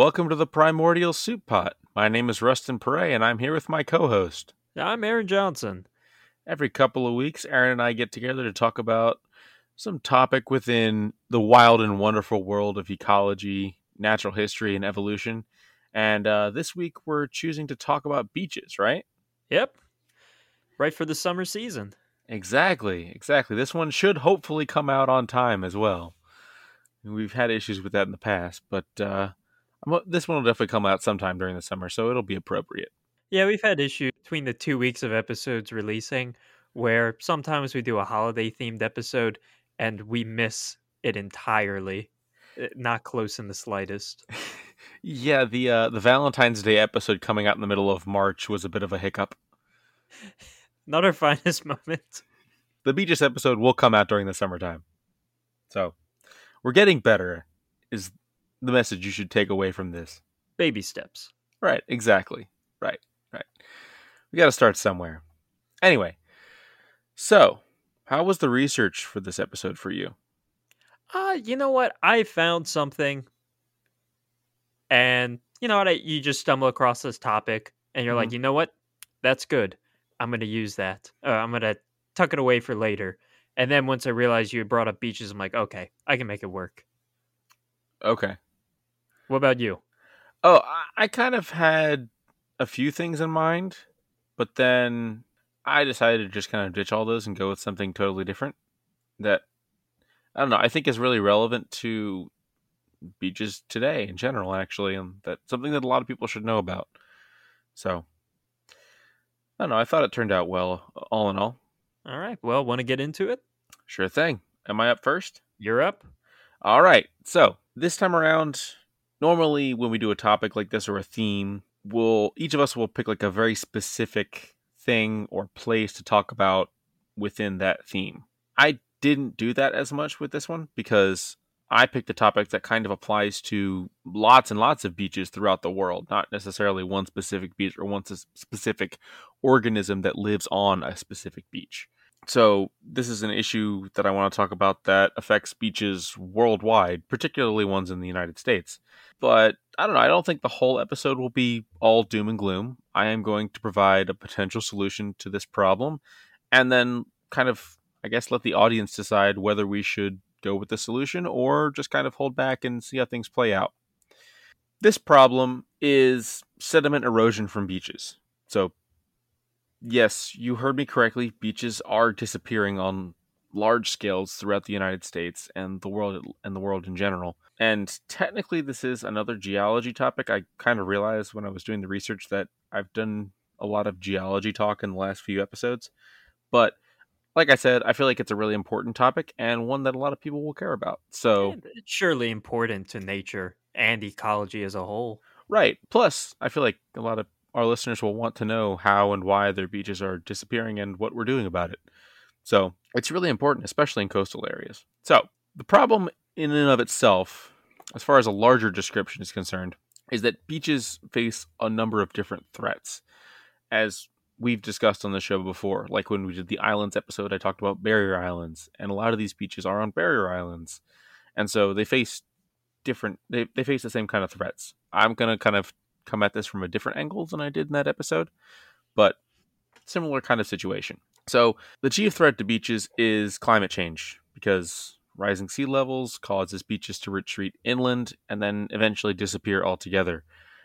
Welcome to the Primordial Soup Pot. My name is Rustin Perret, and I'm here with my co host. I'm Aaron Johnson. Every couple of weeks, Aaron and I get together to talk about some topic within the wild and wonderful world of ecology, natural history, and evolution. And uh, this week, we're choosing to talk about beaches, right? Yep. Right for the summer season. Exactly, exactly. This one should hopefully come out on time as well. We've had issues with that in the past, but uh, this one will definitely come out sometime during the summer, so it'll be appropriate. Yeah, we've had issues between the two weeks of episodes releasing where sometimes we do a holiday themed episode and we miss it entirely. Eh, not close in the slightest. yeah, the uh, the Valentine's Day episode coming out in the middle of March was a bit of a hiccup. Not our finest moment. The Beaches episode will come out during the summertime. So, we're getting better is the message you should take away from this. Baby steps. Right, exactly. Right, right. We got to start somewhere. Anyway, so how was the research for this episode for you? Uh, you know what? I found something, and you know what? I, you just stumble across this topic, and you're mm-hmm. like, you know what? That's good. I'm going to use that. Uh, I'm going to tuck it away for later. And then once I realized you had brought up beaches, I'm like, okay, I can make it work. Okay. What about you? Oh, I kind of had a few things in mind, but then I decided to just kind of ditch all those and go with something totally different that I don't know, I think is really relevant to beaches today in general actually and that something that a lot of people should know about. So I don't know, I thought it turned out well all in all. All right. Well, want to get into it? Sure thing. Am I up first? You're up. All right. So, this time around, normally when we do a topic like this or a theme, we'll each of us will pick like a very specific thing or place to talk about within that theme. I didn't do that as much with this one because I picked a topic that kind of applies to lots and lots of beaches throughout the world, not necessarily one specific beach or one specific organism that lives on a specific beach. So, this is an issue that I want to talk about that affects beaches worldwide, particularly ones in the United States. But I don't know, I don't think the whole episode will be all doom and gloom. I am going to provide a potential solution to this problem and then kind of, I guess, let the audience decide whether we should go with the solution or just kind of hold back and see how things play out. This problem is sediment erosion from beaches. So, yes, you heard me correctly. Beaches are disappearing on large scales throughout the United States and the world and the world in general. And technically this is another geology topic. I kind of realized when I was doing the research that I've done a lot of geology talk in the last few episodes. But like I said, I feel like it's a really important topic and one that a lot of people will care about. So it's surely important to nature and ecology as a whole. Right. Plus, I feel like a lot of our listeners will want to know how and why their beaches are disappearing and what we're doing about it. So it's really important, especially in coastal areas. So the problem in and of itself, as far as a larger description is concerned, is that beaches face a number of different threats. As we've discussed on the show before, like when we did the islands episode, I talked about barrier islands, and a lot of these beaches are on barrier islands. And so they face different they, they face the same kind of threats. I'm gonna kind of come at this from a different angle than I did in that episode, but similar kind of situation. So the chief threat to beaches is climate change because rising sea levels causes beaches to retreat inland and then eventually disappear altogether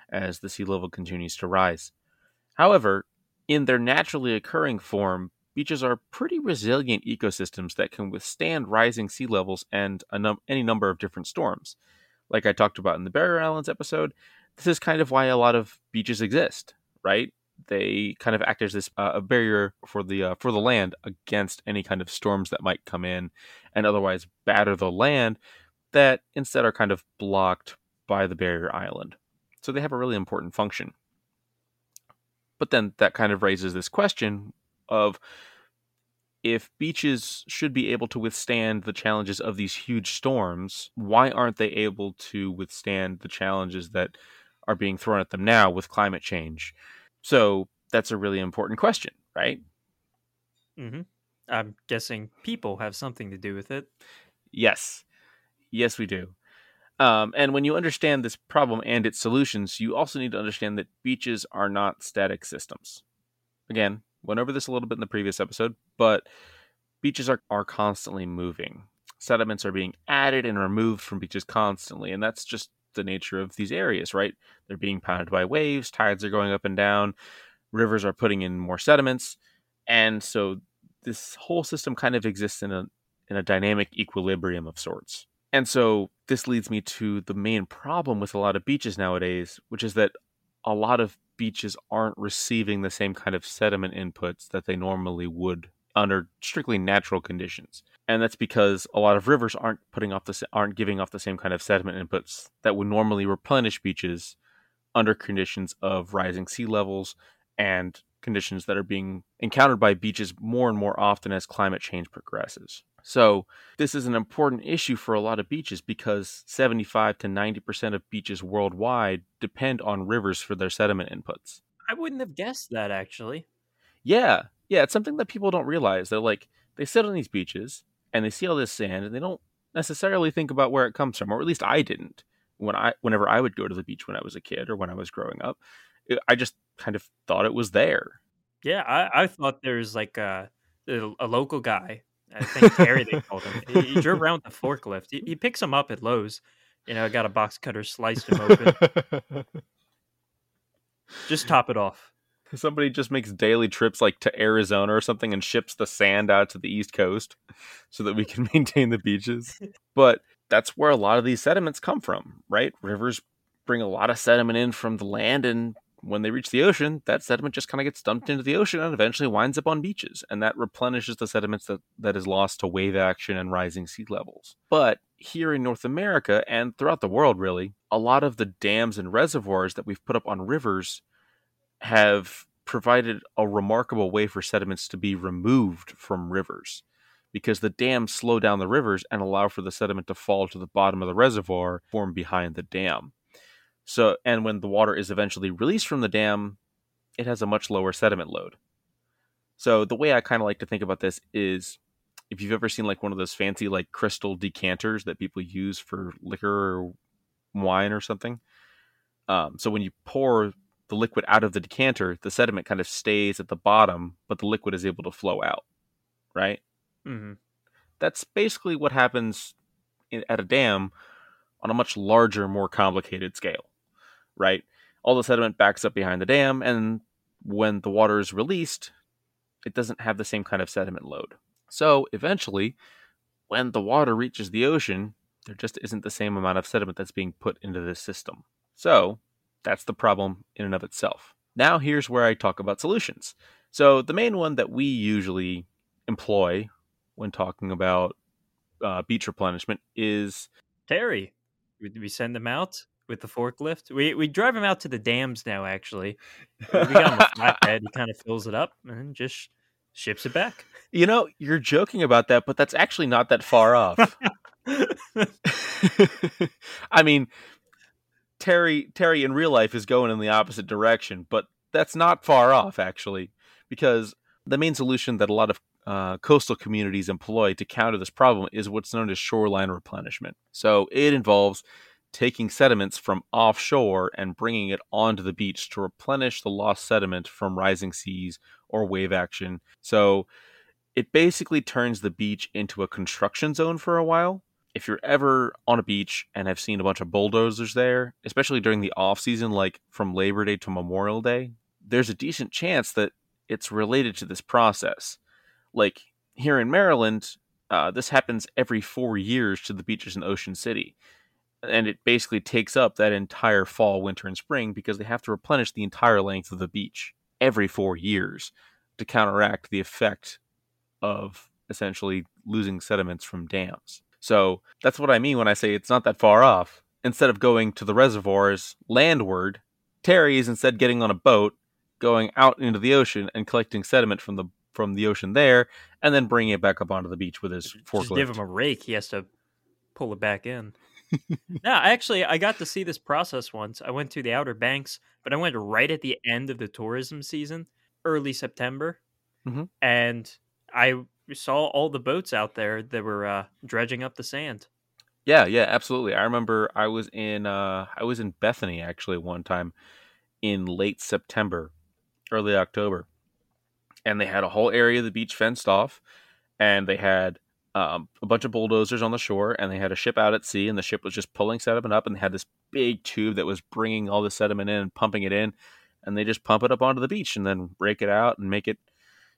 as the sea level continues to rise. However, in their naturally occurring form, beaches are pretty resilient ecosystems that can withstand rising sea levels and num- any number of different storms. Like I talked about in the Barrier Islands episode, this is kind of why a lot of beaches exist, right? They kind of act as this uh, a barrier for the uh, for the land against any kind of storms that might come in and otherwise batter the land that instead are kind of blocked by the barrier island. So they have a really important function. But then that kind of raises this question of if beaches should be able to withstand the challenges of these huge storms, why aren't they able to withstand the challenges that are being thrown at them now with climate change? So that's a really important question, right? Mm-hmm. I'm guessing people have something to do with it. Yes. Yes, we do. Um, and when you understand this problem and its solutions, you also need to understand that beaches are not static systems. Again, went over this a little bit in the previous episode, but beaches are, are constantly moving. Sediments are being added and removed from beaches constantly, and that's just the nature of these areas, right? They're being pounded by waves, tides are going up and down, rivers are putting in more sediments, and so this whole system kind of exists in a in a dynamic equilibrium of sorts. And so this leads me to the main problem with a lot of beaches nowadays, which is that a lot of beaches aren't receiving the same kind of sediment inputs that they normally would under strictly natural conditions. And that's because a lot of rivers aren't putting off the aren't giving off the same kind of sediment inputs that would normally replenish beaches under conditions of rising sea levels and conditions that are being encountered by beaches more and more often as climate change progresses. So, this is an important issue for a lot of beaches because 75 to 90% of beaches worldwide depend on rivers for their sediment inputs. I wouldn't have guessed that actually. Yeah. Yeah, it's something that people don't realize. They're like they sit on these beaches and they see all this sand and they don't necessarily think about where it comes from, or at least I didn't when I whenever I would go to the beach when I was a kid or when I was growing up. It, I just kind of thought it was there. Yeah, I, I thought there's like a, a local guy I think Terry they called him. He, he drove around with a forklift. He, he picks them up at Lowe's. You know, got a box cutter, sliced them open. just top it off. Somebody just makes daily trips like to Arizona or something and ships the sand out to the East Coast so that we can maintain the beaches. But that's where a lot of these sediments come from, right? Rivers bring a lot of sediment in from the land and when they reach the ocean, that sediment just kind of gets dumped into the ocean and eventually winds up on beaches. And that replenishes the sediments that, that is lost to wave action and rising sea levels. But here in North America and throughout the world, really, a lot of the dams and reservoirs that we've put up on rivers have provided a remarkable way for sediments to be removed from rivers because the dams slow down the rivers and allow for the sediment to fall to the bottom of the reservoir formed behind the dam. So, and when the water is eventually released from the dam, it has a much lower sediment load. So, the way I kind of like to think about this is if you've ever seen like one of those fancy like crystal decanters that people use for liquor or wine or something. Um, so when you pour the liquid out of the decanter, the sediment kind of stays at the bottom, but the liquid is able to flow out, right? Mm-hmm. That's basically what happens in, at a dam on a much larger, more complicated scale right? All the sediment backs up behind the dam, and when the water is released, it doesn't have the same kind of sediment load. So eventually, when the water reaches the ocean, there just isn't the same amount of sediment that's being put into this system. So that's the problem in and of itself. Now, here's where I talk about solutions. So, the main one that we usually employ when talking about uh, beach replenishment is Terry. We send them out with the forklift. We we drive him out to the dams now. Actually, we got him a flatbed. He kind of fills it up and just ships it back. You know, you're joking about that, but that's actually not that far off. I mean, Terry Terry in real life is going in the opposite direction, but that's not far off actually, because the main solution that a lot of uh, coastal communities employ to counter this problem is what's known as shoreline replenishment. So it involves taking sediments from offshore and bringing it onto the beach to replenish the lost sediment from rising seas or wave action. So it basically turns the beach into a construction zone for a while. If you're ever on a beach and have seen a bunch of bulldozers there, especially during the off season, like from Labor Day to Memorial Day, there's a decent chance that it's related to this process. Like here in Maryland, uh, this happens every four years to the beaches in Ocean City and it basically takes up that entire fall, winter, and spring because they have to replenish the entire length of the beach every four years to counteract the effect of essentially losing sediments from dams. So that's what I mean when I say it's not that far off. Instead of going to the reservoirs landward, Terry is instead getting on a boat, going out into the ocean and collecting sediment from the from the ocean there, and then bringing it back up onto the beach with his forklift. Just give him a rake; he has to pull it back in no, actually, I got to see this process once. I went to the Outer Banks, but I went right at the end of the tourism season, early September, mm-hmm. and I saw all the boats out there that were uh, dredging up the sand. Yeah, yeah, absolutely. I remember I was in uh I was in Bethany actually one time in late September, early October. And they had a whole area of the beach fenced off and they had um, a bunch of bulldozers on the shore and they had a ship out at sea and the ship was just pulling sediment up and they had this big tube that was bringing all the sediment in and pumping it in and they just pump it up onto the beach and then break it out and make it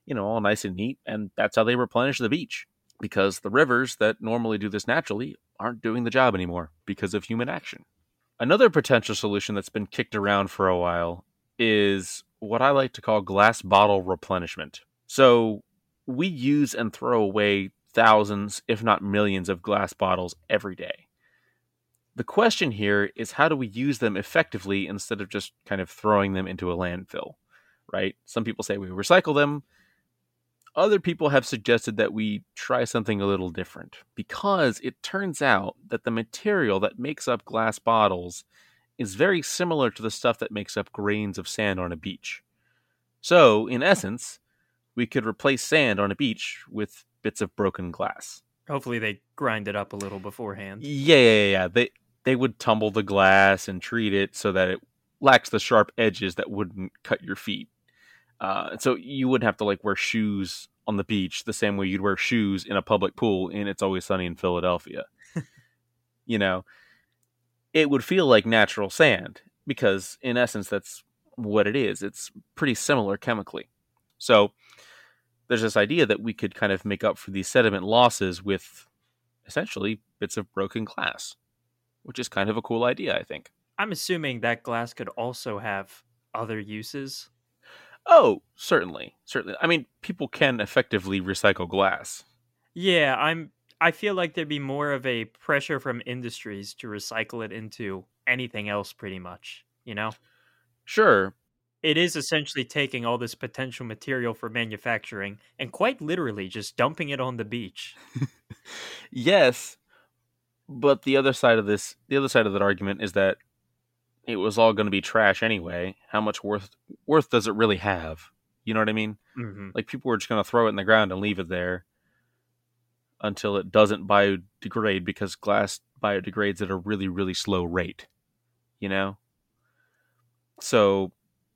you know all nice and neat and that's how they replenish the beach because the rivers that normally do this naturally aren't doing the job anymore because of human action another potential solution that's been kicked around for a while is what i like to call glass bottle replenishment so we use and throw away thousands, if not millions, of glass bottles every day. The question here is how do we use them effectively instead of just kind of throwing them into a landfill, right? Some people say we recycle them. Other people have suggested that we try something a little different because it turns out that the material that makes up glass bottles is very similar to the stuff that makes up grains of sand on a beach. So, in essence, we could replace sand on a beach with bits of broken glass. Hopefully, they grind it up a little beforehand. Yeah, yeah, yeah. They they would tumble the glass and treat it so that it lacks the sharp edges that wouldn't cut your feet. Uh, so you wouldn't have to like wear shoes on the beach the same way you'd wear shoes in a public pool in It's Always Sunny in Philadelphia. you know, it would feel like natural sand because in essence that's what it is. It's pretty similar chemically. So there's this idea that we could kind of make up for these sediment losses with essentially bits of broken glass, which is kind of a cool idea, I think. I'm assuming that glass could also have other uses. Oh, certainly. Certainly. I mean, people can effectively recycle glass. Yeah, I'm I feel like there'd be more of a pressure from industries to recycle it into anything else pretty much, you know? Sure, it is essentially taking all this potential material for manufacturing and quite literally just dumping it on the beach. yes, but the other side of this, the other side of that argument is that it was all going to be trash anyway. How much worth worth does it really have? You know what I mean? Mm-hmm. Like people were just going to throw it in the ground and leave it there until it doesn't biodegrade because glass biodegrades at a really really slow rate. You know? So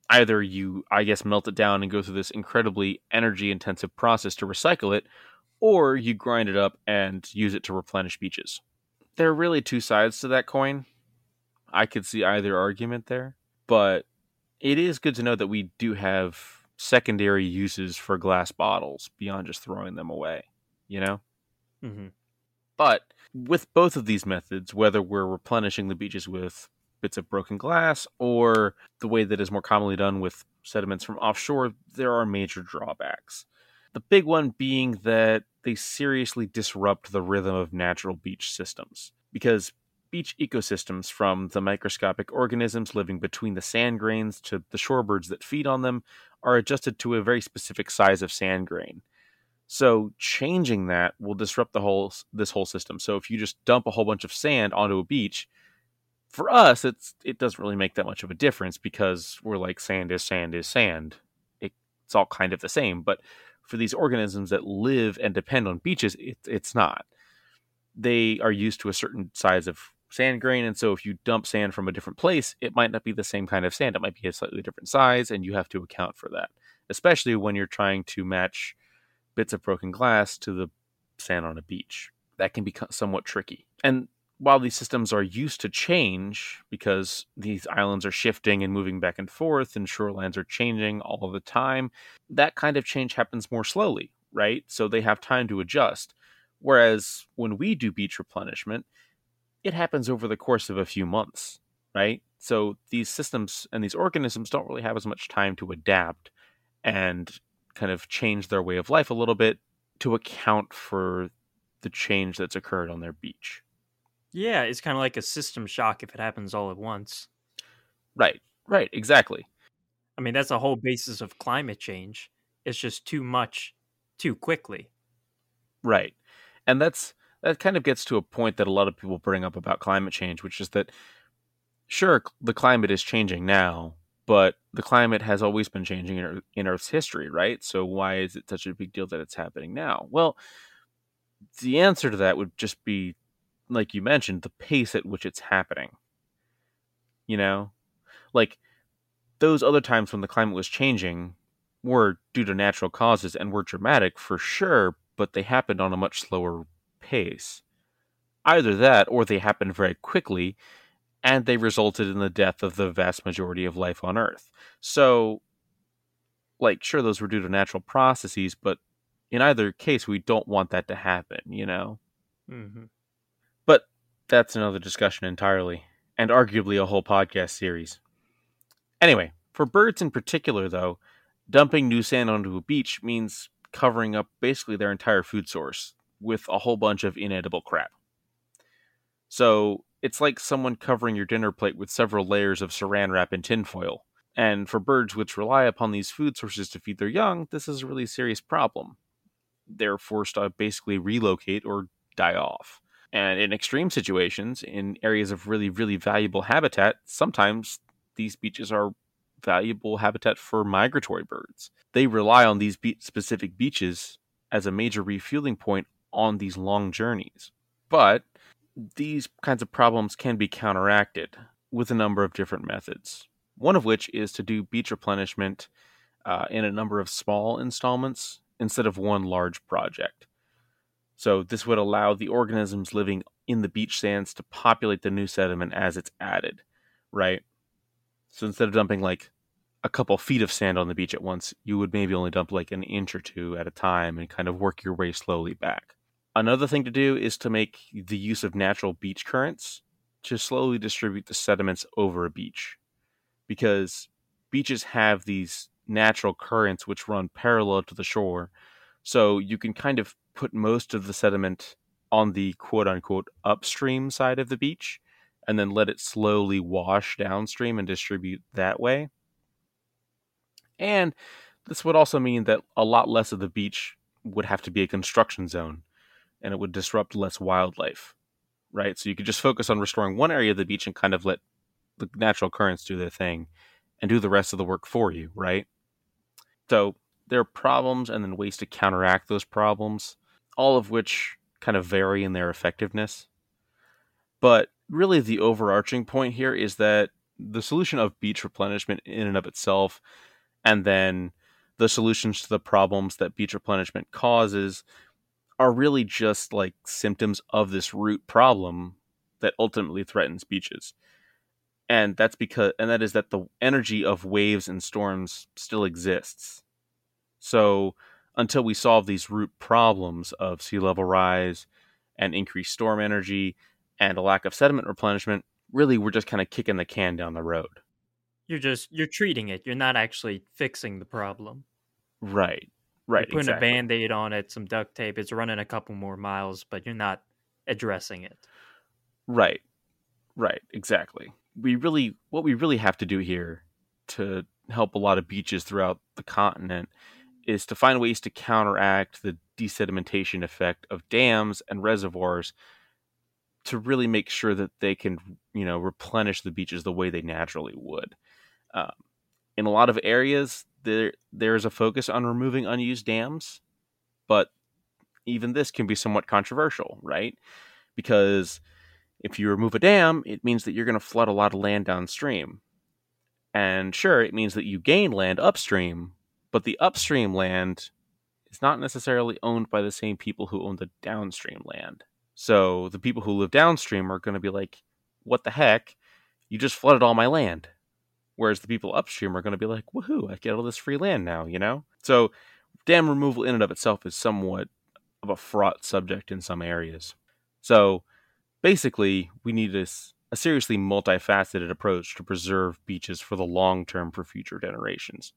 either you, I guess, melt it down and go through this incredibly energy intensive process to recycle it, or you grind it up and use it to replenish beaches. There are really two sides to that coin. I could see either argument there, but it is good to know that we do have secondary uses for glass bottles beyond just throwing them away, you know? Mm-hmm. But with both of these methods, whether we're replenishing the beaches with bits of broken glass or the way that is more commonly done with sediments from offshore, there are major drawbacks. The big one being that they seriously disrupt the rhythm of natural beach systems because beach ecosystems, from the microscopic organisms living between the sand grains to the shorebirds that feed on them, are adjusted to a very specific size of sand grain. So changing that will disrupt the whole this whole system. So if you just dump a whole bunch of sand onto a beach, for us, it's it doesn't really make that much of a difference because we're like sand is sand is sand. It, it's all kind of the same. But for these organisms that live and depend on beaches, it, it's not. They are used to a certain size of sand grain, and so if you dump sand from a different place, it might not be the same kind of sand. It might be a slightly different size, and you have to account for that, especially when you're trying to match bits of broken glass to the sand on a beach. That can be somewhat tricky. And while these systems are used to change because these islands are shifting and moving back and forth and shorelines are changing all the time, that kind of change happens more slowly, right? So they have time to adjust. Whereas when we do beach replenishment, it happens over the course of a few months, right? So these systems and these organisms don't really have as much time to adapt and kind of change their way of life a little bit to account for the change that's occurred on their beach. Yeah, it's kind of like a system shock if it happens all at once. Right, right, exactly. I mean, that's the whole basis of climate change. It's just too much too quickly. Right. And that's that kind of gets to a point that a lot of people bring up about climate change, which is that sure, the climate is changing now, but the climate has always been changing in, in Earth's history, right? So why is it such a big deal that it's happening now? Well, the answer to that would just be like you mentioned, the pace at which it's happening. You know, like those other times when the climate was changing were due to natural causes and were dramatic for sure, but they happened on a much slower pace. Either that, or they happened very quickly, and they resulted in the death of the vast majority of life on Earth. So, like, sure, those were due to natural processes, but in either case, we don't want that to happen, you know? Mm-hmm. But that's another discussion entirely, and arguably a whole podcast series. Anyway, for birds in particular, though, dumping new sand onto a beach means covering up basically their entire food source with a whole bunch of inedible crap. So it's like someone covering your dinner plate with several layers of saran wrap and tinfoil. And for birds which rely upon these food sources to feed their young, this is a really serious problem. They're forced to basically relocate or die off. And in extreme situations, in areas of really, really valuable habitat, sometimes these beaches are valuable habitat for migratory birds. They rely on these be- specific beaches as a major refueling point on these long journeys. But these kinds of problems can be counteracted with a number of different methods. One of which is to do beach replenishment uh, in a number of small installments instead of one large project. So, this would allow the organisms living in the beach sands to populate the new sediment as it's added, right? So, instead of dumping like a couple feet of sand on the beach at once, you would maybe only dump like an inch or two at a time and kind of work your way slowly back. Another thing to do is to make the use of natural beach currents to slowly distribute the sediments over a beach. Because beaches have these natural currents which run parallel to the shore. So you can kind of put most of the sediment on the quote unquote upstream side of the beach and then let it slowly wash downstream and distribute that way. And this would also mean that a lot less of the beach would have to be a construction zone and it would disrupt less wildlife, right? So you could just focus on restoring one area of the beach and kind of let the natural currents do their thing and do the rest of the work for you, right? So there are problems and then ways to counteract those problems, all of which kind of vary in their effectiveness. But really, the overarching point here is that the solution of beach replenishment in and of itself, and then the solutions to the problems that beach replenishment causes are really just like symptoms of this root problem that ultimately threatens beaches. And that's because, and that is that the energy of waves and storms still exists. So until we solve these root problems of sea level rise and increased storm energy and a lack of sediment replenishment, really we're just kind of kicking the can down the road. You're just you're treating it. You're not actually fixing the problem. Right. Right. You're putting exactly. a band aid on it, some duct tape. It's running a couple more miles, but you're not addressing it. Right. Right. Exactly. We really, what we really have to do here to help a lot of beaches throughout the continent is to find ways to counteract the desedimentation effect of dams and reservoirs to really make sure that they can, you know, replenish the beaches the way they naturally would. Um, in a lot of areas, there there's a focus on removing unused dams, but even this can be somewhat controversial, right? Because if you remove a dam, it means that you're going to flood a lot of land downstream. And sure, it means that you gain land upstream, but the upstream land is not necessarily owned by the same people who own the downstream land. So the people who live downstream are going to be like, what the heck? You just flooded all my land. Whereas the people upstream are going to be like, woohoo, I get all this free land now, you know? So dam removal in and of itself is somewhat of a fraught subject in some areas. So basically, we need a, a seriously multifaceted approach to preserve beaches for the long term for future generations.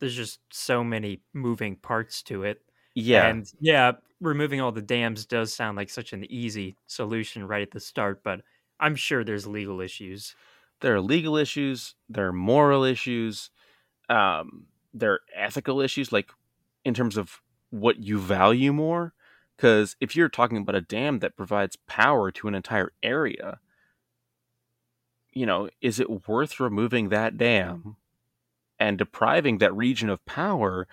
There's just so many moving parts to it. Yeah. And yeah, removing all the dams does sound like such an easy solution right at the start, but I'm sure there's legal issues. There are legal issues, there are moral issues, um, there are ethical issues, like in terms of what you value more. Because if you're talking about a dam that provides power to an entire area, you know, is it worth removing that dam and depriving that region of power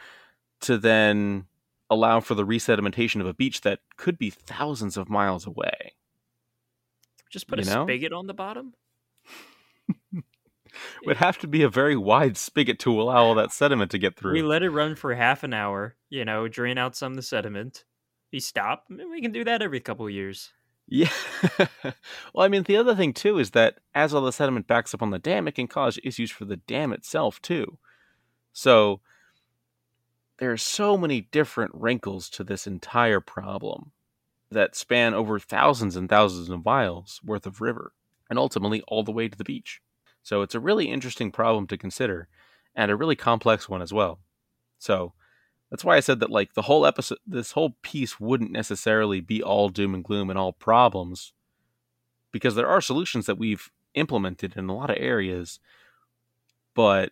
to then allow for the resedimentation of a beach that could be thousands of miles away? Just put You a know? spigot on the bottom. would have to be a very wide spigot to allow all that sediment to get through. We let it run for half an hour. You know, drain out some of the sediment. We stop. and We can do that every couple of years. Yeah. well, I mean, the other thing too is that as all the sediment backs up on the dam, it can cause issues for the dam itself too. So there are so many different wrinkles to this entire problem that span over thousands and thousands of miles worth of river and ultimately all the way to the beach. So it's a really interesting problem to consider and a really complex one as well. So that's why I said that like the whole episode this whole piece wouldn't necessarily be all doom and gloom and all problems because there are solutions that we've implemented in a lot of areas but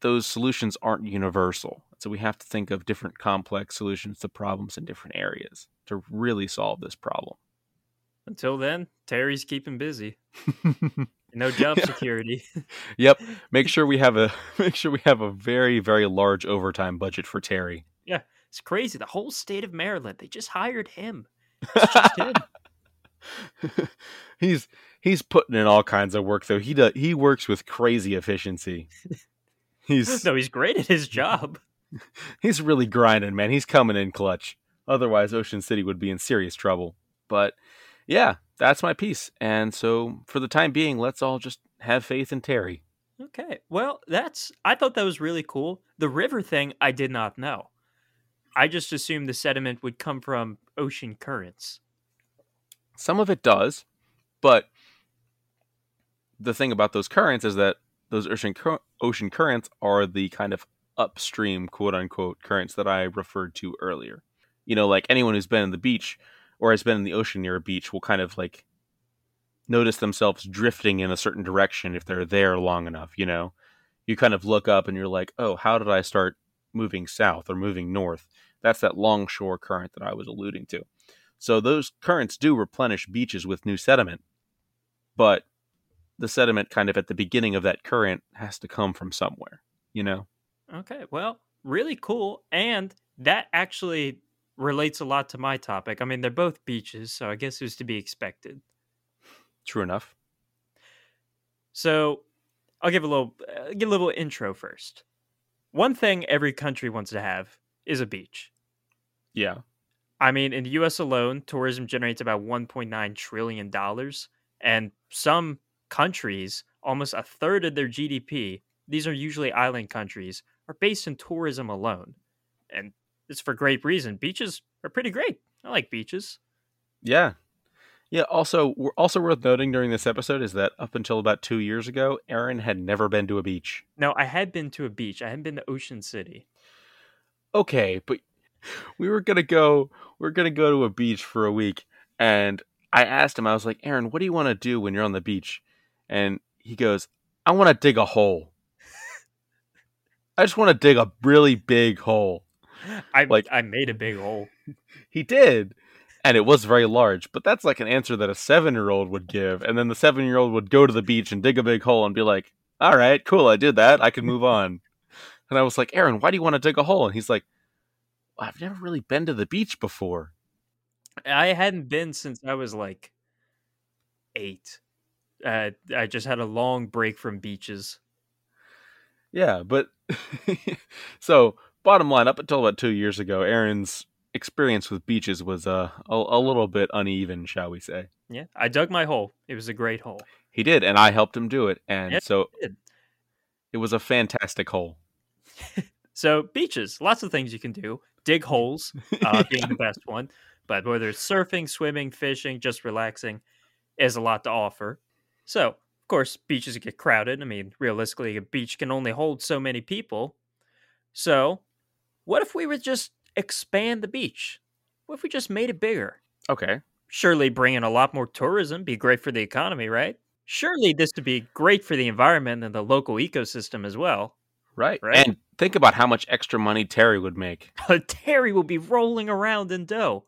those solutions aren't universal. So we have to think of different complex solutions to problems in different areas to really solve this problem. Until then, Terry's keeping busy. No job security. Yep. Make sure we have a make sure we have a very very large overtime budget for Terry. Yeah, it's crazy. The whole state of Maryland, they just hired him. Just him. he's he's putting in all kinds of work though. He does he works with crazy efficiency. He's no, he's great at his job. he's really grinding, man. He's coming in clutch. Otherwise, Ocean City would be in serious trouble. But yeah, that's my piece. And so for the time being, let's all just have faith in Terry. Okay. Well, that's I thought that was really cool. The river thing I did not know. I just assumed the sediment would come from ocean currents. Some of it does, but the thing about those currents is that those ocean cur- ocean currents are the kind of upstream quote unquote currents that I referred to earlier. You know, like anyone who's been on the beach or has been in the ocean near a beach will kind of like notice themselves drifting in a certain direction if they're there long enough, you know. You kind of look up and you're like, "Oh, how did I start moving south or moving north?" That's that longshore current that I was alluding to. So those currents do replenish beaches with new sediment, but the sediment kind of at the beginning of that current has to come from somewhere, you know? Okay. Well, really cool. And that actually relates a lot to my topic. I mean, they're both beaches, so I guess it was to be expected. True enough. So I'll give a little uh, give a little intro first. One thing every country wants to have is a beach. Yeah. I mean, in the US alone, tourism generates about 1.9 trillion dollars, and some countries, almost a third of their GDP, these are usually island countries, are based in tourism alone. And it's for great reason. Beaches are pretty great. I like beaches. Yeah. Yeah, also we're also worth noting during this episode is that up until about 2 years ago, Aaron had never been to a beach. No, I had been to a beach. I hadn't been to Ocean City. Okay, but we were going to go we are going to go to a beach for a week and I asked him I was like, "Aaron, what do you want to do when you're on the beach?" And he goes, "I want to dig a hole." I just want to dig a really big hole. I Like- I made a big hole. He did. And it was very large, but that's like an answer that a seven year old would give. And then the seven year old would go to the beach and dig a big hole and be like, all right, cool, I did that. I can move on. And I was like, Aaron, why do you want to dig a hole? And he's like, I've never really been to the beach before. I hadn't been since I was like eight. Uh, I just had a long break from beaches. Yeah, but so bottom line, up until about two years ago, Aaron's experience with beaches was uh, a, a little bit uneven, shall we say. Yeah, I dug my hole. It was a great hole. He did, and I helped him do it. And so it was a fantastic hole. So beaches, lots of things you can do. Dig holes, uh, being the best one. But whether it's surfing, swimming, fishing, just relaxing, is a lot to offer. So, of course, beaches get crowded. I mean, realistically, a beach can only hold so many people. So, what if we would just expand the beach? What if we just made it bigger? Okay. Surely bring in a lot more tourism, be great for the economy, right? Surely this would be great for the environment and the local ecosystem as well. Right. Right. And think about how much extra money Terry would make. Terry will be rolling around in dough.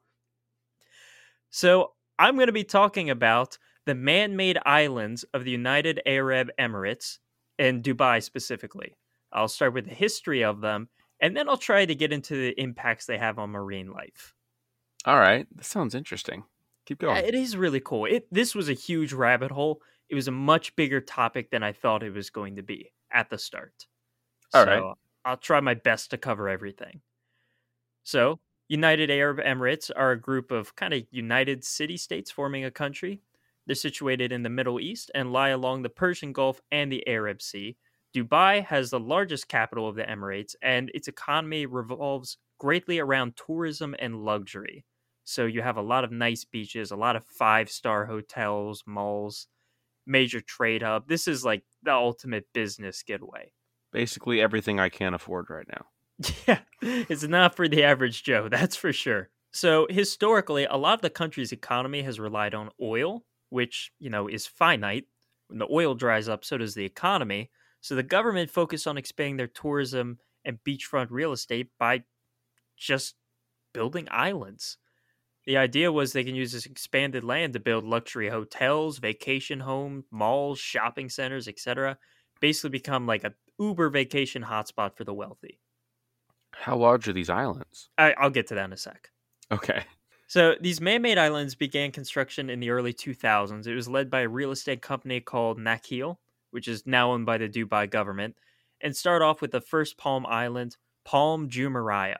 So, I'm going to be talking about the man made islands of the United Arab Emirates and Dubai specifically. I'll start with the history of them, and then I'll try to get into the impacts they have on marine life. All right. That sounds interesting. Keep uh, going. Yeah, it is really cool. It this was a huge rabbit hole. It was a much bigger topic than I thought it was going to be at the start. All so right. I'll try my best to cover everything. So, United Arab Emirates are a group of kind of united city states forming a country. They're situated in the Middle East and lie along the Persian Gulf and the Arab Sea. Dubai has the largest capital of the Emirates, and its economy revolves greatly around tourism and luxury. So you have a lot of nice beaches, a lot of five star hotels, malls, major trade hub. This is like the ultimate business getaway. Basically everything I can't afford right now. Yeah, it's not for the average Joe, that's for sure. So historically, a lot of the country's economy has relied on oil, which, you know, is finite. When the oil dries up, so does the economy. So the government focused on expanding their tourism and beachfront real estate by just building islands. The idea was they can use this expanded land to build luxury hotels, vacation homes, malls, shopping centers, etc. Basically become like a uber vacation hotspot for the wealthy. How large are these islands? I, I'll get to that in a sec. Okay. So these man-made islands began construction in the early 2000s. It was led by a real estate company called Nakheel, which is now owned by the Dubai government, and start off with the first Palm Island, Palm Jumeirah.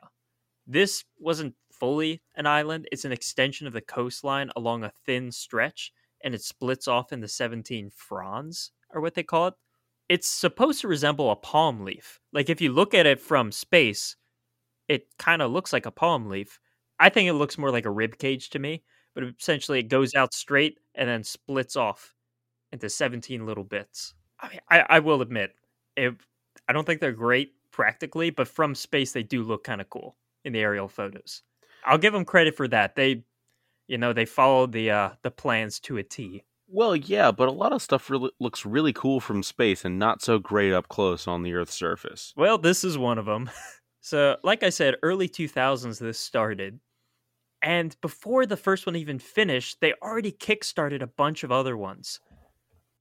This wasn't fully an island; it's an extension of the coastline along a thin stretch, and it splits off into 17 fronds, or what they call it. It's supposed to resemble a palm leaf. Like if you look at it from space, it kind of looks like a palm leaf. I think it looks more like a rib cage to me, but essentially it goes out straight and then splits off into 17 little bits. I mean, I, I will admit, it, I don't think they're great practically, but from space they do look kind of cool in the aerial photos. I'll give them credit for that. They, you know, they followed the uh, the plans to a T. Well, yeah, but a lot of stuff really looks really cool from space and not so great up close on the Earth's surface. Well, this is one of them. so, like I said, early 2000s this started. And before the first one even finished, they already kickstarted a bunch of other ones.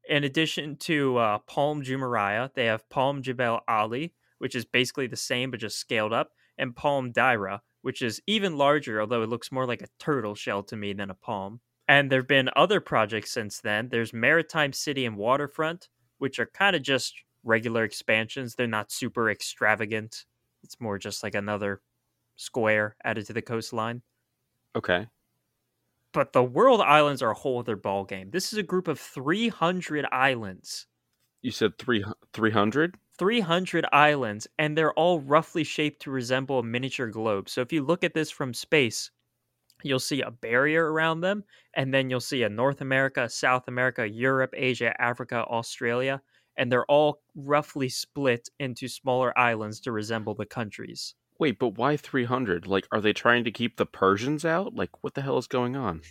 In addition to uh, Palm Jumeirah, they have Palm Jebel Ali, which is basically the same but just scaled up, and Palm Deira, which is even larger, although it looks more like a turtle shell to me than a palm. And there have been other projects since then. There's Maritime City and Waterfront, which are kind of just regular expansions. They're not super extravagant. It's more just like another square added to the coastline. Okay. But the world islands are a whole other ball game. This is a group of 300 islands. You said three 300? 300 islands, and they're all roughly shaped to resemble a miniature globe. So if you look at this from space, you'll see a barrier around them, and then you'll see a North America, South America, Europe, Asia, Africa, Australia, and they're all roughly split into smaller islands to resemble the countries. Wait, but why 300? Like, are they trying to keep the Persians out? Like, what the hell is going on?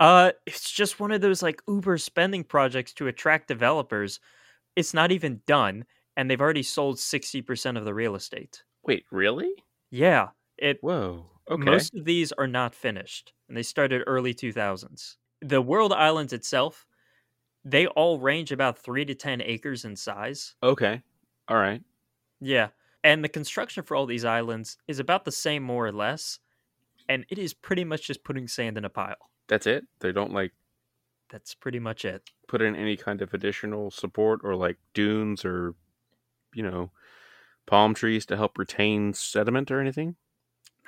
Uh, it's just one of those like Uber spending projects to attract developers. It's not even done, and they've already sold 60% of the real estate. Wait, really? Yeah, it Whoa. Okay. Most of these are not finished, and they started early 2000s. The world islands itself, they all range about 3 to 10 acres in size. Okay. All right. Yeah. And the construction for all these islands is about the same more or less, and it is pretty much just putting sand in a pile. That's it? They don't like That's pretty much it. put in any kind of additional support or like dunes or you know, palm trees to help retain sediment or anything?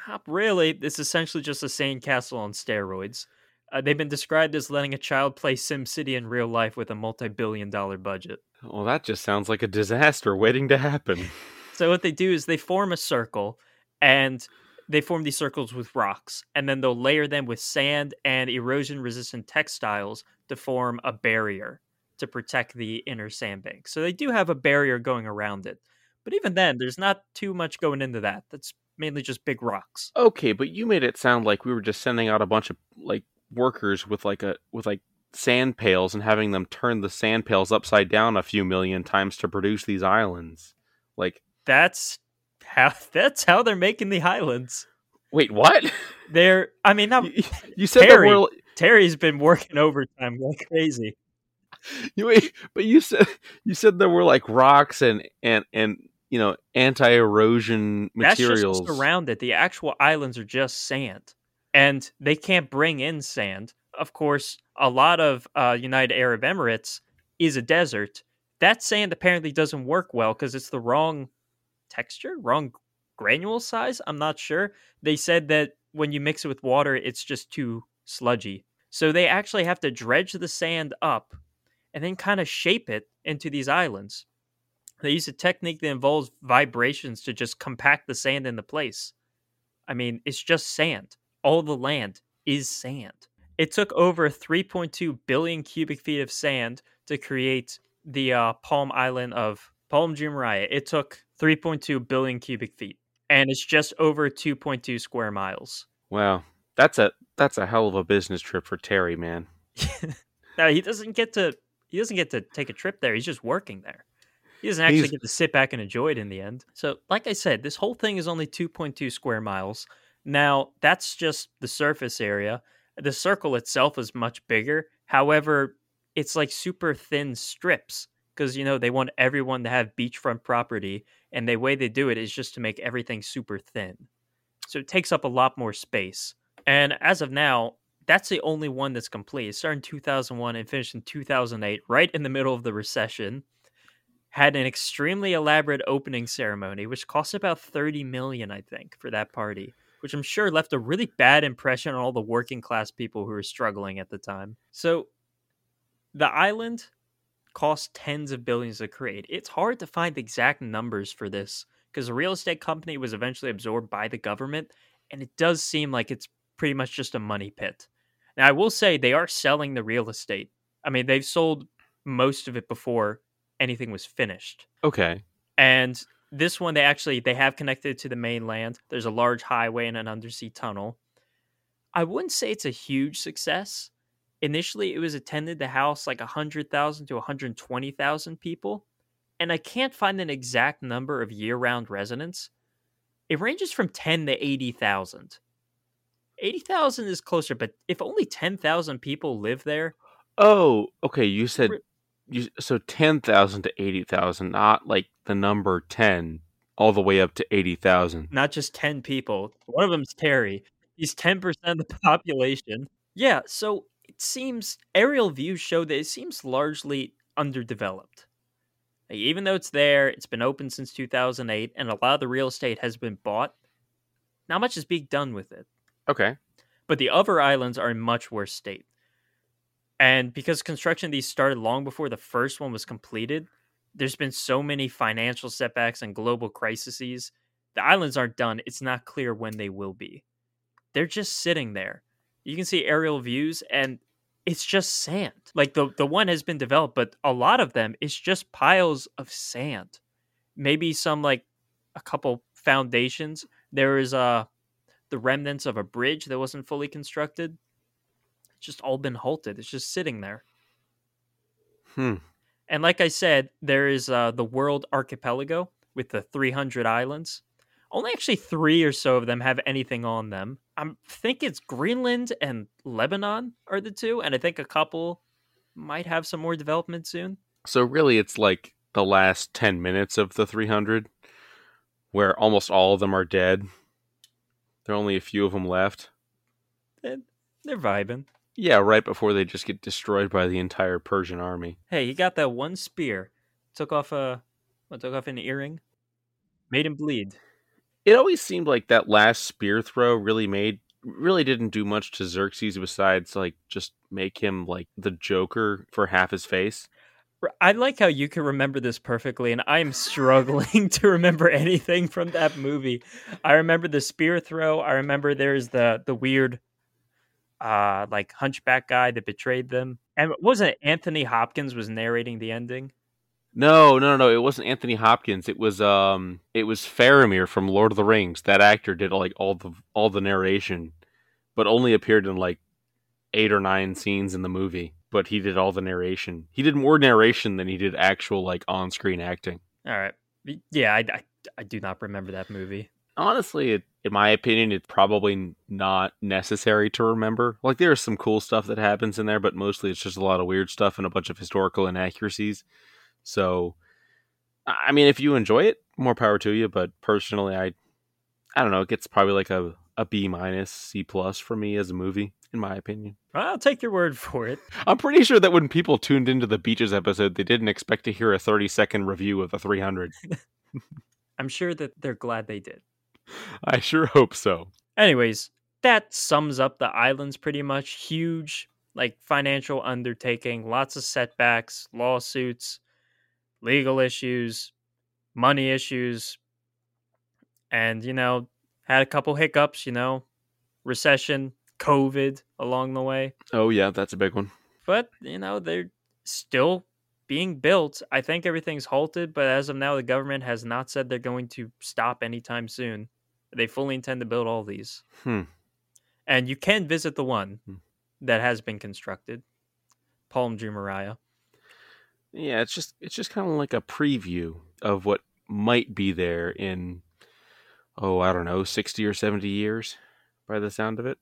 Not really. It's essentially just a sandcastle on steroids. Uh, they've been described as letting a child play SimCity in real life with a multi-billion dollar budget. Well, that just sounds like a disaster waiting to happen. So what they do is they form a circle and they form these circles with rocks and then they'll layer them with sand and erosion resistant textiles to form a barrier to protect the inner sandbank. So they do have a barrier going around it. But even then there's not too much going into that. That's mainly just big rocks. Okay, but you made it sound like we were just sending out a bunch of like workers with like a with like sand pails and having them turn the sand pails upside down a few million times to produce these islands. Like, That's how that's how they're making the islands. wait, what? They're I mean not you, you said Terry. were Terry's been working overtime like crazy. you wait, but you said you said there were like rocks and and and you know anti-erosion materials. That's just around it. The actual islands are just sand. and they can't bring in sand. Of course, a lot of uh, United Arab Emirates is a desert. That sand apparently doesn't work well because it's the wrong texture, wrong granule size. I'm not sure. They said that when you mix it with water, it's just too sludgy. So they actually have to dredge the sand up and then kind of shape it into these islands. They use a technique that involves vibrations to just compact the sand into place. I mean, it's just sand. All the land is sand. It took over 3.2 billion cubic feet of sand to create the uh, Palm Island of Palm Jumeirah. It took 3.2 billion cubic feet, and it's just over 2.2 square miles. Wow, that's a that's a hell of a business trip for Terry, man. now he doesn't get to he doesn't get to take a trip there. He's just working there. He doesn't actually He's... get to sit back and enjoy it in the end. So, like I said, this whole thing is only 2.2 square miles. Now, that's just the surface area. The circle itself is much bigger. However, it's like super thin strips because, you know, they want everyone to have beachfront property. And the way they do it is just to make everything super thin. So it takes up a lot more space. And as of now, that's the only one that's complete. It started in 2001 and finished in 2008, right in the middle of the recession. Had an extremely elaborate opening ceremony, which cost about 30 million, I think, for that party, which I'm sure left a really bad impression on all the working class people who were struggling at the time. So, the island cost tens of billions to create. It's hard to find exact numbers for this because the real estate company was eventually absorbed by the government, and it does seem like it's pretty much just a money pit. Now, I will say they are selling the real estate. I mean, they've sold most of it before anything was finished. Okay. And this one, they actually they have connected to the mainland. There's a large highway and an undersea tunnel. I wouldn't say it's a huge success. Initially, it was intended to house like 100,000 to 120,000 people. And I can't find an exact number of year round residents. It ranges from 10 to 80,000. 80,000 is closer, but if only 10,000 people live there. Oh, okay. You said you, so 10,000 to 80,000, not like the number 10 all the way up to 80,000. Not just 10 people. One of them's Terry. He's 10% of the population. Yeah, so seems aerial views show that it seems largely underdeveloped. Like, even though it's there, it's been open since 2008, and a lot of the real estate has been bought. Not much is being done with it. Okay. But the other islands are in much worse state. And because construction of these started long before the first one was completed, there's been so many financial setbacks and global crises. The islands aren't done. It's not clear when they will be. They're just sitting there. You can see aerial views and it's just sand. Like the the one has been developed, but a lot of them it's just piles of sand. Maybe some like a couple foundations. There is a uh, the remnants of a bridge that wasn't fully constructed. It's just all been halted. It's just sitting there. Hmm. And like I said, there is uh, the World Archipelago with the 300 islands. Only actually three or so of them have anything on them. I think it's Greenland and Lebanon are the two, and I think a couple might have some more development soon. So really, it's like the last 10 minutes of the 300 where almost all of them are dead there are only a few of them left. They're, they're vibing. Yeah, right before they just get destroyed by the entire Persian army. Hey, he got that one spear. Took off a what, took off an earring. Made him bleed. It always seemed like that last spear throw really made really didn't do much to Xerxes besides like just make him like the Joker for half his face. I like how you can remember this perfectly, and I'm struggling to remember anything from that movie. I remember the spear throw. I remember there's the the weird, uh, like hunchback guy that betrayed them. And wasn't it Anthony Hopkins was narrating the ending? No, no, no, it wasn't Anthony Hopkins. It was um, it was Faramir from Lord of the Rings. That actor did like all the all the narration, but only appeared in like eight or nine scenes in the movie but he did all the narration. He did more narration than he did actual like on screen acting. All right. Yeah, I, I, I, do not remember that movie. Honestly, it, in my opinion, it's probably not necessary to remember. Like, there's some cool stuff that happens in there, but mostly it's just a lot of weird stuff and a bunch of historical inaccuracies. So, I mean, if you enjoy it, more power to you. But personally, I, I don't know. It gets probably like a a B minus, C plus for me as a movie, in my opinion. I'll take your word for it. I'm pretty sure that when people tuned into the beaches episode, they didn't expect to hear a 30 second review of the 300. I'm sure that they're glad they did. I sure hope so. Anyways, that sums up the islands pretty much. Huge, like financial undertaking, lots of setbacks, lawsuits, legal issues, money issues, and you know, had a couple hiccups, you know, recession, COVID along the way. Oh, yeah, that's a big one. But, you know, they're still being built. I think everything's halted, but as of now, the government has not said they're going to stop anytime soon. They fully intend to build all these. Hmm. And you can visit the one Hmm. that has been constructed, Palm Jumeirah. Yeah, it's just it's just kind of like a preview of what might be there in oh, I don't know, 60 or 70 years by the sound of it.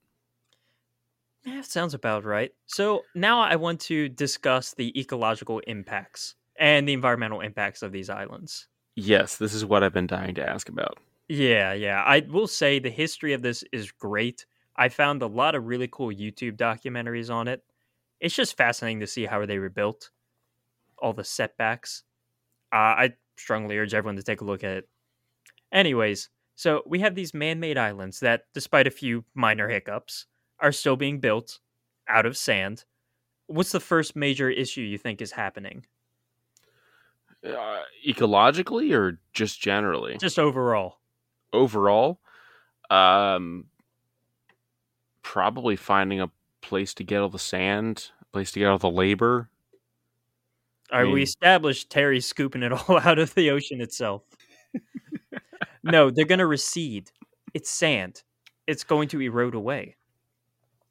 Yeah, sounds about right. So now I want to discuss the ecological impacts and the environmental impacts of these islands. Yes, this is what I've been dying to ask about. Yeah, yeah. I will say the history of this is great. I found a lot of really cool YouTube documentaries on it. It's just fascinating to see how they were built, all the setbacks. Uh, I strongly urge everyone to take a look at it. Anyways, so we have these man made islands that, despite a few minor hiccups, are still being built out of sand. What's the first major issue you think is happening? Uh, ecologically or just generally? Just overall. Overall, um probably finding a place to get all the sand, a place to get all the labor. All right, we established Terry's scooping it all out of the ocean itself. no, they're going to recede. It's sand. It's going to erode away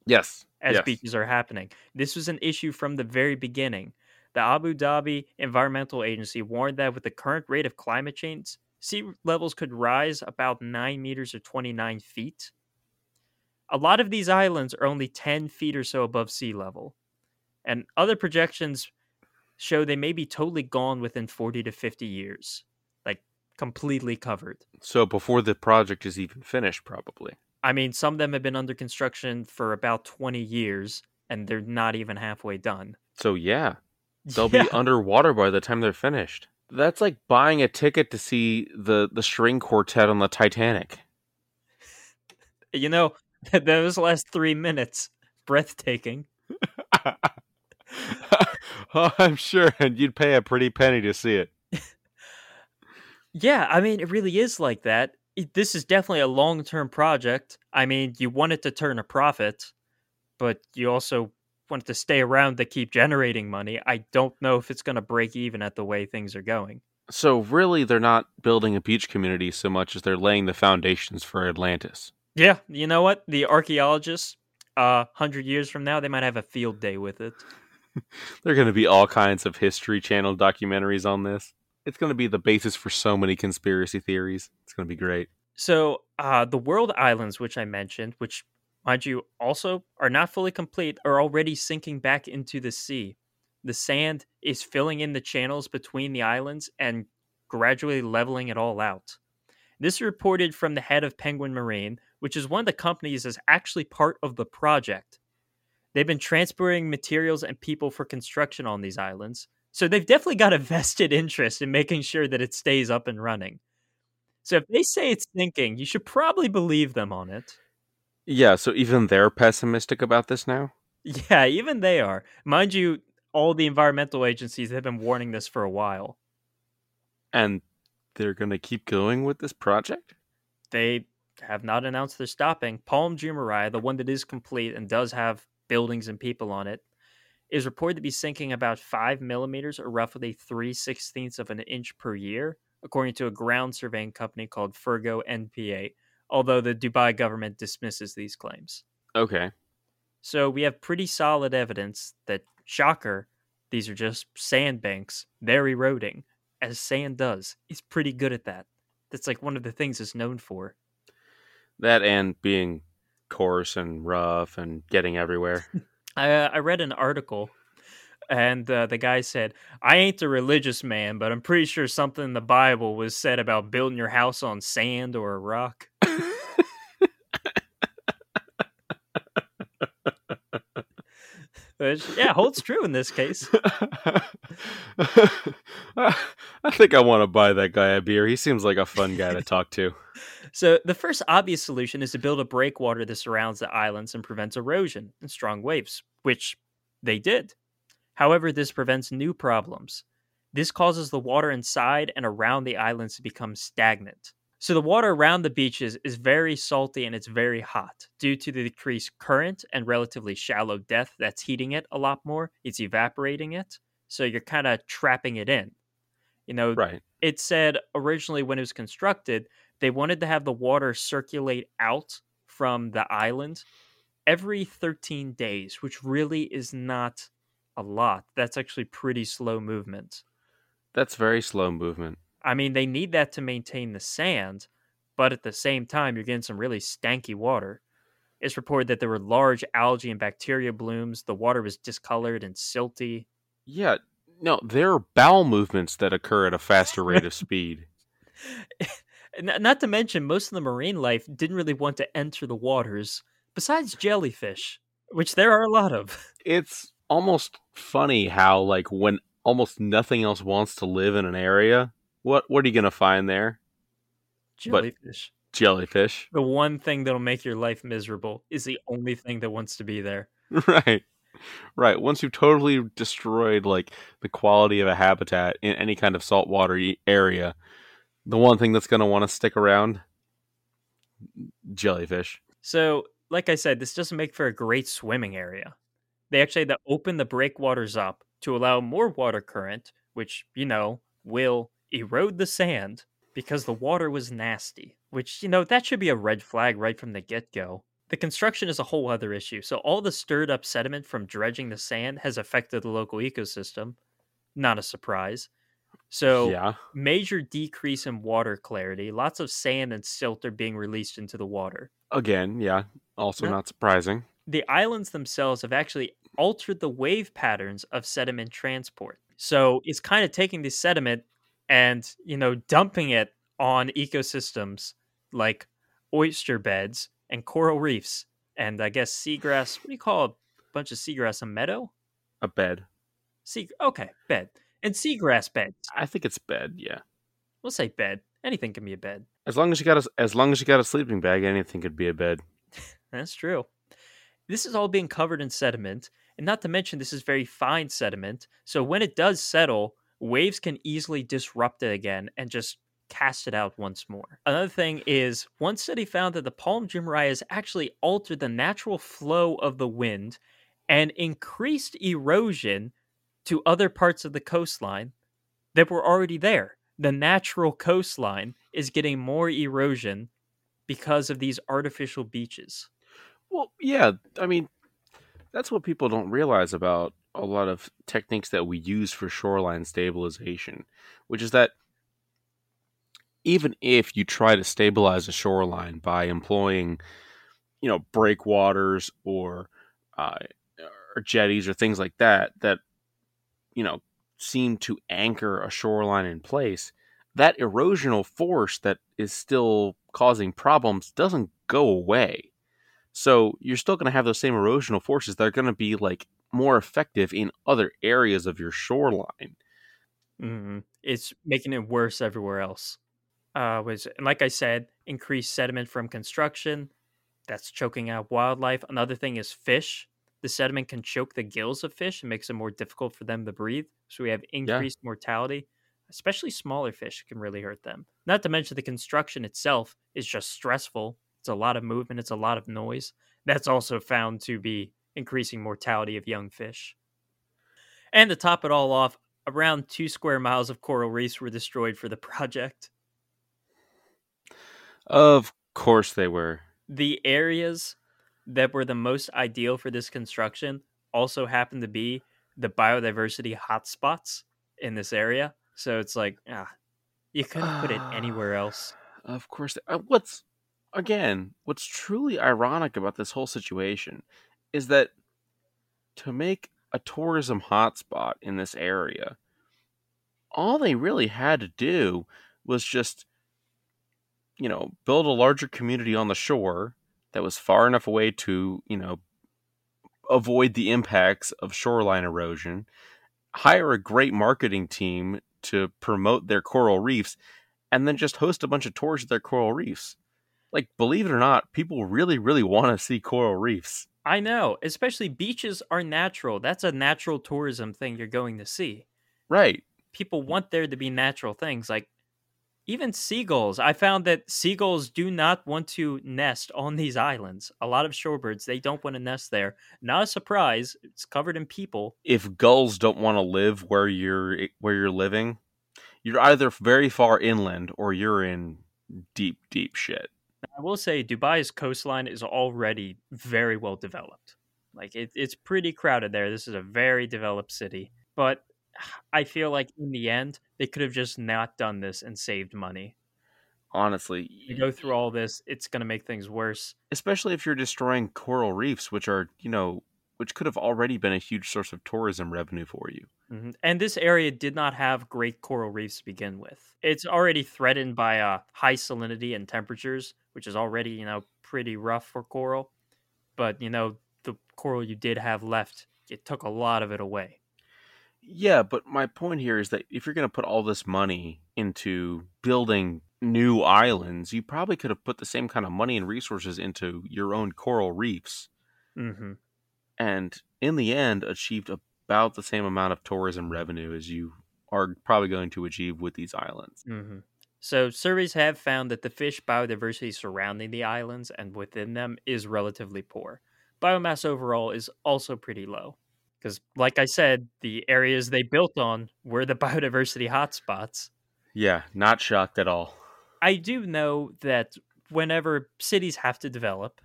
Yes. as yes. beaches are happening. This was an issue from the very beginning. The Abu Dhabi Environmental Agency warned that with the current rate of climate change, sea levels could rise about 9 meters or 29 feet. A lot of these islands are only 10 feet or so above sea level. And other projections show they may be totally gone within 40 to 50 years, like completely covered. So before the project is even finished, probably. I mean, some of them have been under construction for about 20 years, and they're not even halfway done. So yeah, they'll Yeah. be underwater by the time they're finished. That's like buying a ticket to see the the string quartet on the Titanic. You know, those last three minutes, breathtaking. oh, I'm sure, and you'd pay a pretty penny to see it. Yeah, I mean, it really is like that. It- This is definitely a long term project. I mean, you want it to turn a profit, but you also want it to stay around to keep generating money. I don't know if it's going to break even at the way things are going. So really, they're not building a beach community so much as they're laying the foundations for Atlantis. Yeah, you know what? The archaeologists, uh, 100 years from now, they might have a field day with it. There are going to be all kinds of History Channel documentaries on this. It's going to be the basis for so many conspiracy theories. It's going to be great. So, uh, the world islands, which I mentioned, which, mind you, also are not fully complete, are already sinking back into the sea. The sand is filling in the channels between the islands and gradually leveling it all out. This is reported from the head of Penguin Marine, which is one of the companies that's actually part of the project. They've been transporting materials and people for construction on these islands, so they've definitely got a vested interest in making sure that it stays up and running. So if they say it's sinking, you should probably believe them on it. Yeah, so even they're pessimistic about this now? Yeah, even they are. Mind you, all the environmental agencies have been warning this for a while. And they're going to keep going with this project? They have not announced they're stopping. Palm Jumeirah, the one that is complete and does have buildings and people on it, is reported to be sinking about five millimeters or roughly three sixteenths of an inch per year, according to a ground surveying company called Fugro NPA, although the Dubai government dismisses these claims. Okay. So we have pretty solid evidence that, shocker, these are just sandbanks. They're eroding, as sand does. It's pretty good at that. That's like one of the things it's known for. That and being coarse and rough and getting everywhere. I, uh, I read an article, and uh, the guy said, "I ain't a religious man, but I'm pretty sure something in the Bible was said about building your house on sand or a rock." Which, yeah, holds true in this case. I think I want to buy that guy a beer. He seems like a fun guy to talk to. So, the first obvious solution is to build a breakwater that surrounds the islands and prevents erosion and strong waves, which they did. However, this prevents new problems. This causes the water inside and around the islands to become stagnant. So the water around the beaches is very salty and it's very hot due to the decreased current and relatively shallow depth that's heating it a lot more. It's evaporating it. So you're kind of trapping it in. You know, Right. it said originally when it was constructed, they wanted to have the water circulate out from the island every 13 days, which really is not a lot. That's actually pretty slow movement. That's very slow movement. I mean, they need that to maintain the sand, but at the same time, you're getting some really stanky water. It's reported that there were large algae and bacteria blooms. The water was discolored and silty. Yeah. No, there are bowel movements that occur at a faster rate of speed. Not to mention, most of the marine life didn't really want to enter the waters, besides jellyfish, which there are a lot of. It's almost funny how like when almost nothing else wants to live in an area, what what are you gonna find there? But- Jellyfish. Jellyfish. The one thing that'll make your life miserable is the only thing that wants to be there. right. Right. Once you've totally destroyed like the quality of a habitat in any kind of saltwater area, the one thing that's gonna want to stick around jellyfish. So, like I said, this doesn't make for a great swimming area. They actually had to open the breakwaters up to allow more water current, which, you know, will erode the sand because the water was nasty, which, you know, that should be a red flag right from the get go. The construction is a whole other issue. So, all the stirred up sediment from dredging the sand has affected the local ecosystem. Not a surprise. So, yeah. major decrease in water clarity, lots of sand and silt are being released into the water. Again, yeah. Also No. not surprising. the islands themselves have actually altered the wave patterns of sediment transport. So it's kind of taking this sediment and, you know, dumping it on ecosystems like oyster beds and coral reefs and I guess seagrass. What do you call a bunch of seagrass? A meadow? A bed. Sea okay, bed. And seagrass beds. I think it's bed, yeah. We'll say bed. Anything can be a bed. As long as you got a as long as you got a sleeping bag, anything could be a bed. That's true. This is all being covered in sediment, and not to mention this is very fine sediment. So when it does settle, waves can easily disrupt it again and just cast it out once more. Another thing is one study found that the Palm has actually altered the natural flow of the wind and increased erosion to other parts of the coastline that were already there. The natural coastline is getting more erosion because of these artificial beaches. Well, yeah, I mean, that's what people don't realize about a lot of techniques that we use for shoreline stabilization, which is that even if you try to stabilize a shoreline by employing, you know, breakwaters or uh, or jetties or things like that, that you know seem to anchor a shoreline in place, that erosional force that is still causing problems doesn't go away. So you're still going to have those same erosional forces that are going to be like more effective in other areas of your shoreline. hmm It's making it worse everywhere else. Uh, was and like I said, increased sediment from construction. That's choking out wildlife. Another thing is fish. The sediment can choke the gills of fish and makes it more difficult for them to breathe. So we have increased mortality, especially smaller fish can really hurt them. Not to mention the construction itself is just stressful. It's a lot of movement. It's a lot of noise. That's also found to be increasing mortality of young fish. And to top it all off, around two square miles of coral reefs were destroyed for the project. Of course they were. The areas that were the most ideal for this construction also happen to be the biodiversity hotspots in this area. So it's like, ah, you couldn't put it anywhere else. Of course. Uh, what's again? What's truly ironic about this whole situation is that to make a tourism hotspot in this area, all they really had to do was just, you know, build a larger community on the shore that was far enough away to, you know, avoid the impacts of shoreline erosion, hire a great marketing team to promote their coral reefs, and then just host a bunch of tours of their coral reefs. Like, believe it or not, people really, really want to see coral reefs. I know, especially beaches are natural. That's a natural tourism thing you're going to see. Right. People want there to be natural things. Like even seagulls. I found that seagulls do not want to nest on these islands. A lot of shorebirds, they don't want to nest there. Not a surprise. It's covered in people. If gulls don't want to live where you're where you're living, you're either very far inland or you're in deep, deep shit. I will say Dubai's coastline is already very well developed. Like it, it's pretty crowded there. This is a very developed city, but I feel like in the end they could have just not done this and saved money. Honestly, you go through all this, it's going to make things worse. Especially if you're destroying coral reefs, which are you know, which could have already been a huge source of tourism revenue for you. Mm-hmm. And this area did not have great coral reefs to begin with. It's already threatened by uh, high salinity and temperatures, which is already you know pretty rough for coral. But you know the coral you did have left, it took a lot of it away. Yeah, but my point here is that if you're going to put all this money into building new islands, you probably could have put the same kind of money and resources into your own coral reefs. Mm-hmm. And in the end, achieved about the same amount of tourism revenue as you are probably going to achieve with these islands. Mm-hmm. So, surveys have found that the fish biodiversity surrounding the islands and within them is relatively poor. Biomass overall is also pretty low. Because, like I said, the areas they built on were the biodiversity hotspots. Yeah, not shocked at all. I do know that whenever cities have to develop,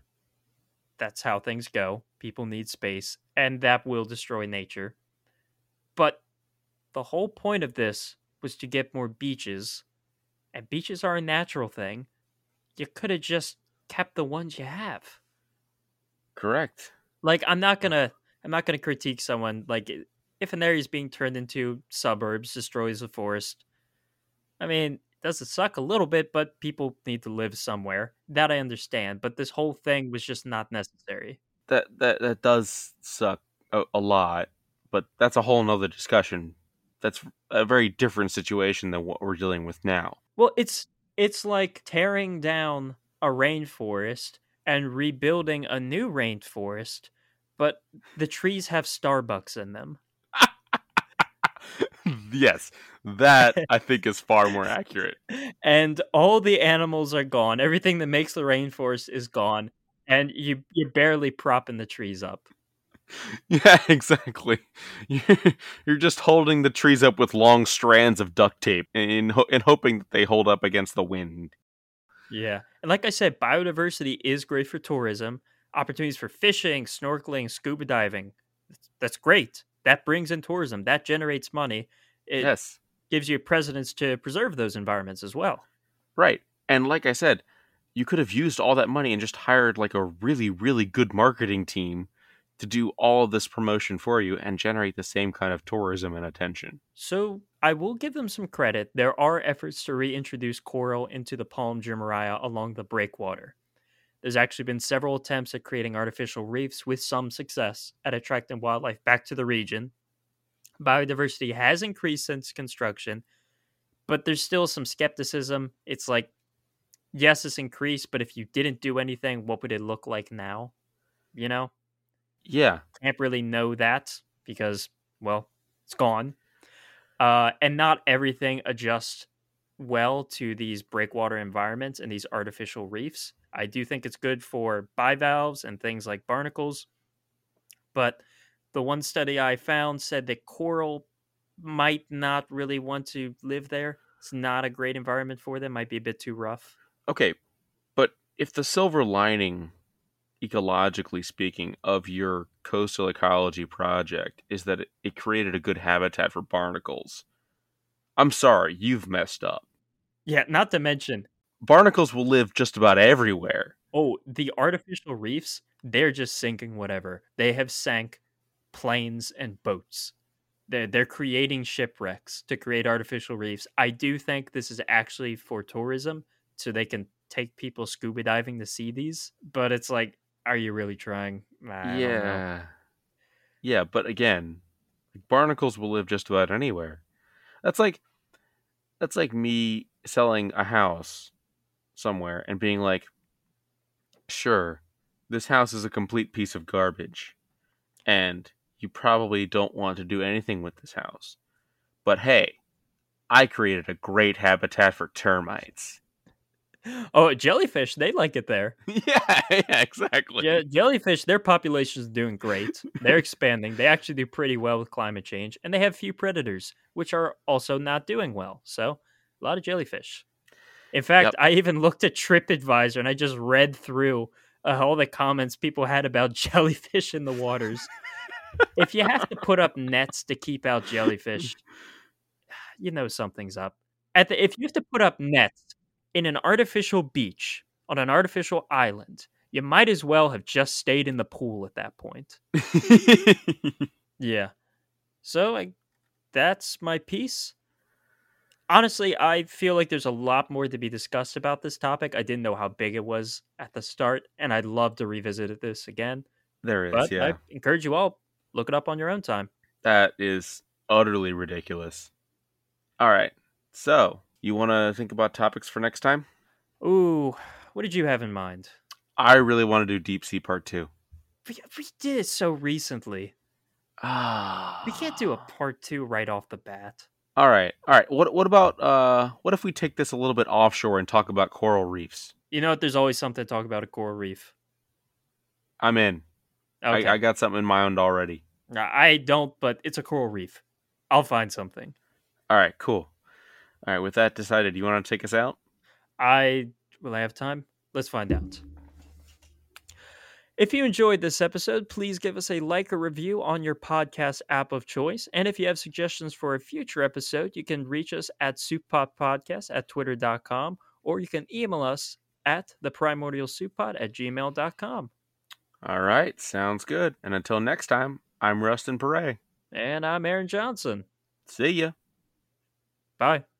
that's how things go. People need space, and that will destroy nature. But the whole point of this was to get more beaches, and beaches are a natural thing. You could have just kept the ones you have. Correct. Like, I'm not to I'm not going to critique someone like if an area is being turned into suburbs, destroys the forest. I mean, does it suck a little bit, but people need to live somewhere. That I understand, but this whole thing was just not necessary. That that that does suck a, a lot, but that's a whole nother discussion. That's a very different situation than what we're dealing with now. Well, it's it's like tearing down a rainforest and rebuilding a new rainforest but the trees have Starbucks in them. yes, that I think is far more accurate. And all the animals are gone. Everything that makes the rainforest is gone, and you you're barely propping the trees up. Yeah, exactly. You're just holding the trees up with long strands of duct tape and, in hoping that they hold up against the wind. Yeah, and like I said, biodiversity is great for tourism opportunities for fishing, snorkeling, scuba diving. That's great. That brings in tourism. That generates money. It yes. gives you precedence to preserve those environments as well. Right. And like I said, you could have used all that money and just hired like a really, really good marketing team to do all of this promotion for you and generate the same kind of tourism and attention. So I will give them some credit. There are efforts to reintroduce coral into the Palm Jumeirah along the breakwater. There's actually been several attempts at creating artificial reefs with some success at attracting wildlife back to the region. Biodiversity has increased since construction, but there's still some skepticism. It's like, yes, it's increased, but if you didn't do anything, what would it look like now? You know? Yeah. Can't really know that because, well, it's gone. Uh, and not everything adjusts well to these breakwater environments and these artificial reefs. I do think it's good for bivalves and things like barnacles. But the one study I found said that coral might not really want to live there. It's not a great environment for them, might be a bit too rough. Okay, but if the silver lining, ecologically speaking, of your coastal ecology project is that it created a good habitat for barnacles, I'm sorry, you've messed up. Yeah, not to mention barnacles will live just about everywhere. Oh, the artificial reefs, they're just sinking whatever. They have sank planes and boats. They're, they're creating shipwrecks to create artificial reefs. I do think this is actually for tourism, so they can take people scuba diving to see these. But it's like, are you really trying? I yeah. Yeah, but again, barnacles will live just about anywhere. That's like that's like me selling a house somewhere and being like, sure, this house is a complete piece of garbage, and you probably don't want to do anything with this house. But hey, I created a great habitat for termites. Oh, jellyfish, they like it there. yeah, yeah, exactly. Yeah, jellyfish, their population is doing great. They're expanding. They actually do pretty well with climate change, and they have few predators, which are also not doing well. So, a lot of jellyfish. In fact, Yep. I even looked at TripAdvisor and I just read through uh, all the comments people had about jellyfish in the waters. if you have to put up nets to keep out jellyfish, you know something's up. At the if you have to put up nets in an artificial beach on an artificial island, you might as well have just stayed in the pool at that point. Yeah. So I that's my piece. Honestly, I feel like there's a lot more to be discussed about this topic. I didn't know how big it was at the start, and I'd love to revisit this again. there is, But yeah. I encourage you all look it up on your own time. That is utterly ridiculous. All right. So, you want to think about topics for next time? Ooh, what did you have in mind? I really want to do Deep Sea Part 2. We, we did it so recently. Ah. We can't do a part two right off the bat. All right. All right. What what about uh what if we take this a little bit offshore and talk about coral reefs? You know what? There's always something to talk about a coral reef. I'm in. Okay. I, I got something in mind already. I don't, but it's a coral reef. I'll find something. All right, cool. All right, with that decided, you want to take us out? I will I have time? Let's find out. If you enjoyed this episode, please give us a like or review on your podcast app of choice. And if you have suggestions for a future episode, you can reach us at souppodpodcast at twitter.com or you can email us at the primordial souppod at gmail.com. All right, sounds good. And until next time, I'm Rustin Perret. And I'm Aaron Johnson. See ya. Bye.